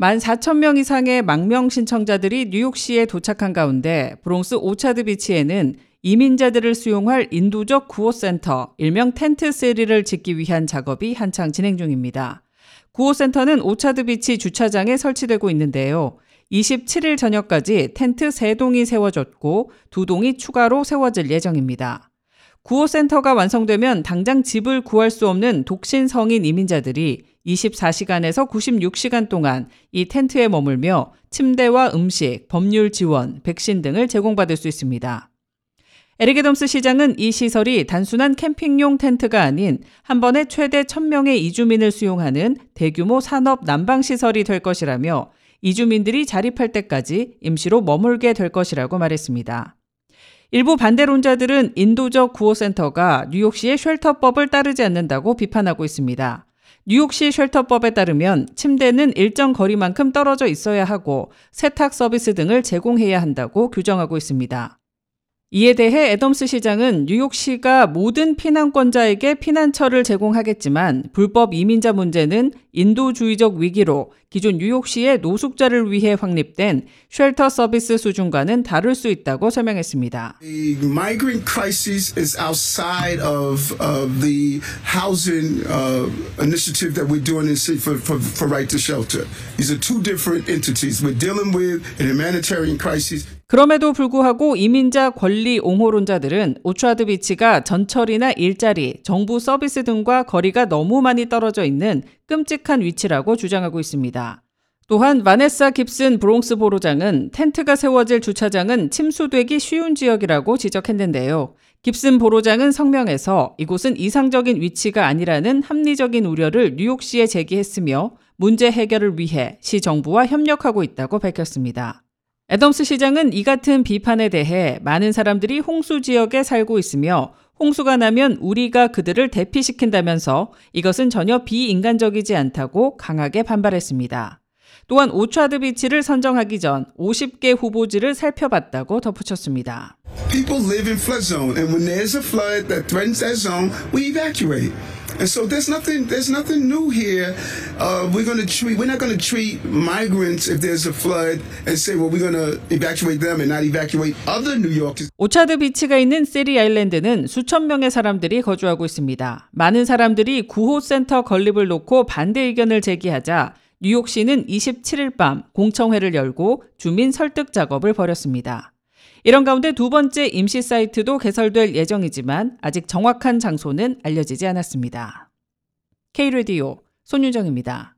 14,000명 이상의 망명 신청자들이 뉴욕시에 도착한 가운데 브롱스 오차드 비치에는 이민자들을 수용할 인도적 구호센터, 일명 tent city를 짓기 위한 작업이 한창 진행 중입니다. 구호센터는 오차드 비치 주차장에 설치되고 있는데요. 27일 저녁까지 텐트 3동이 세워졌고 2동이 추가로 세워질 예정입니다. 구호센터가 완성되면 당장 집을 구할 수 없는 독신 성인 이민자들이 24시간에서 96시간 동안 이 텐트에 머물며 침대와 음식, 법률 지원, 백신 등을 제공받을 수 있습니다. 에릭 아담스 시장은 이 시설이 단순한 캠핑용 텐트가 아닌 한 번에 최대 1000명의 이주민을 수용하는 대규모 산업 난방시설이 될 것이라며 이주민들이 자립할 때까지 임시로 머물게 될 것이라고 말했습니다. 일부 반대론자들은 인도적 구호센터가 뉴욕시의 shelter법을 따르지 않는다고 비판하고 있습니다. 뉴욕시 shelter법에 따르면 침대는 일정 거리만큼 떨어져 있어야 하고 세탁 서비스 등을 제공해야 한다고 규정하고 있습니다. 이에 대해 애덤스 시장은 뉴욕시가 모든 피난권자에게 피난처를 제공하겠지만 불법 이민자 문제는 인도주의적 위기로 기존 뉴욕시의 노숙자를 위해 확립된 쉘터 서비스 수준과는 다를 수 있다고 설명했습니다. The migrant crisis is outside of, of the housing uh, initiative that we're doing in for, for, for right to shelter. These are two different entities. We're dealing with an humanitarian crisis. 그럼에도 불구하고 이민자 권리 옹호론자들은 오차드 비치가 전철이나 일자리, 정부 서비스 등과 거리가 너무 많이 떨어져 있는 끔찍한 위치라고 주장하고 있습니다. 또한 바네사 깁슨 브롱스 보로장은 텐트가 세워질 주차장은 침수되기 쉬운 지역이라고 지적했는데요. 깁슨 보로장은 성명에서 이곳은 이상적인 위치가 아니라는 합리적인 우려를 뉴욕시에 제기했으며 문제 해결을 위해 시 정부와 협력하고 있다고 밝혔습니다. 애덤스 시장은 이 같은 비판에 대해 많은 사람들이 홍수 지역에 살고 있으며 홍수가 나면 우리가 그들을 대피시킨다면서 이것은 전혀 비인간적이지 않다고 강하게 반발했습니다. 또한 오차드 비치를 선정하기 전 50개 후보지를 살펴봤다고 덧붙였습니다. And so there's nothing there's nothing new here. Uh, we're going to treat we're not going to treat migrants if there's a flood and say well we're going to evacuate them and not evacuate other New Yorkers. 오차드 비치가 있는 세리 아일랜드는 수천 명의 사람들이 거주하고 있습니다. 많은 사람들이 구호 센터 건립을 놓고 반대 의견을 제기하자 뉴욕시는 27일 밤 공청회를 열고 주민 설득 작업을 벌였습니다. 이런 가운데 두 번째 임시 사이트도 개설될 예정이지만 아직 정확한 장소는 알려지지 않았습니다. K-Radio 손윤정입니다.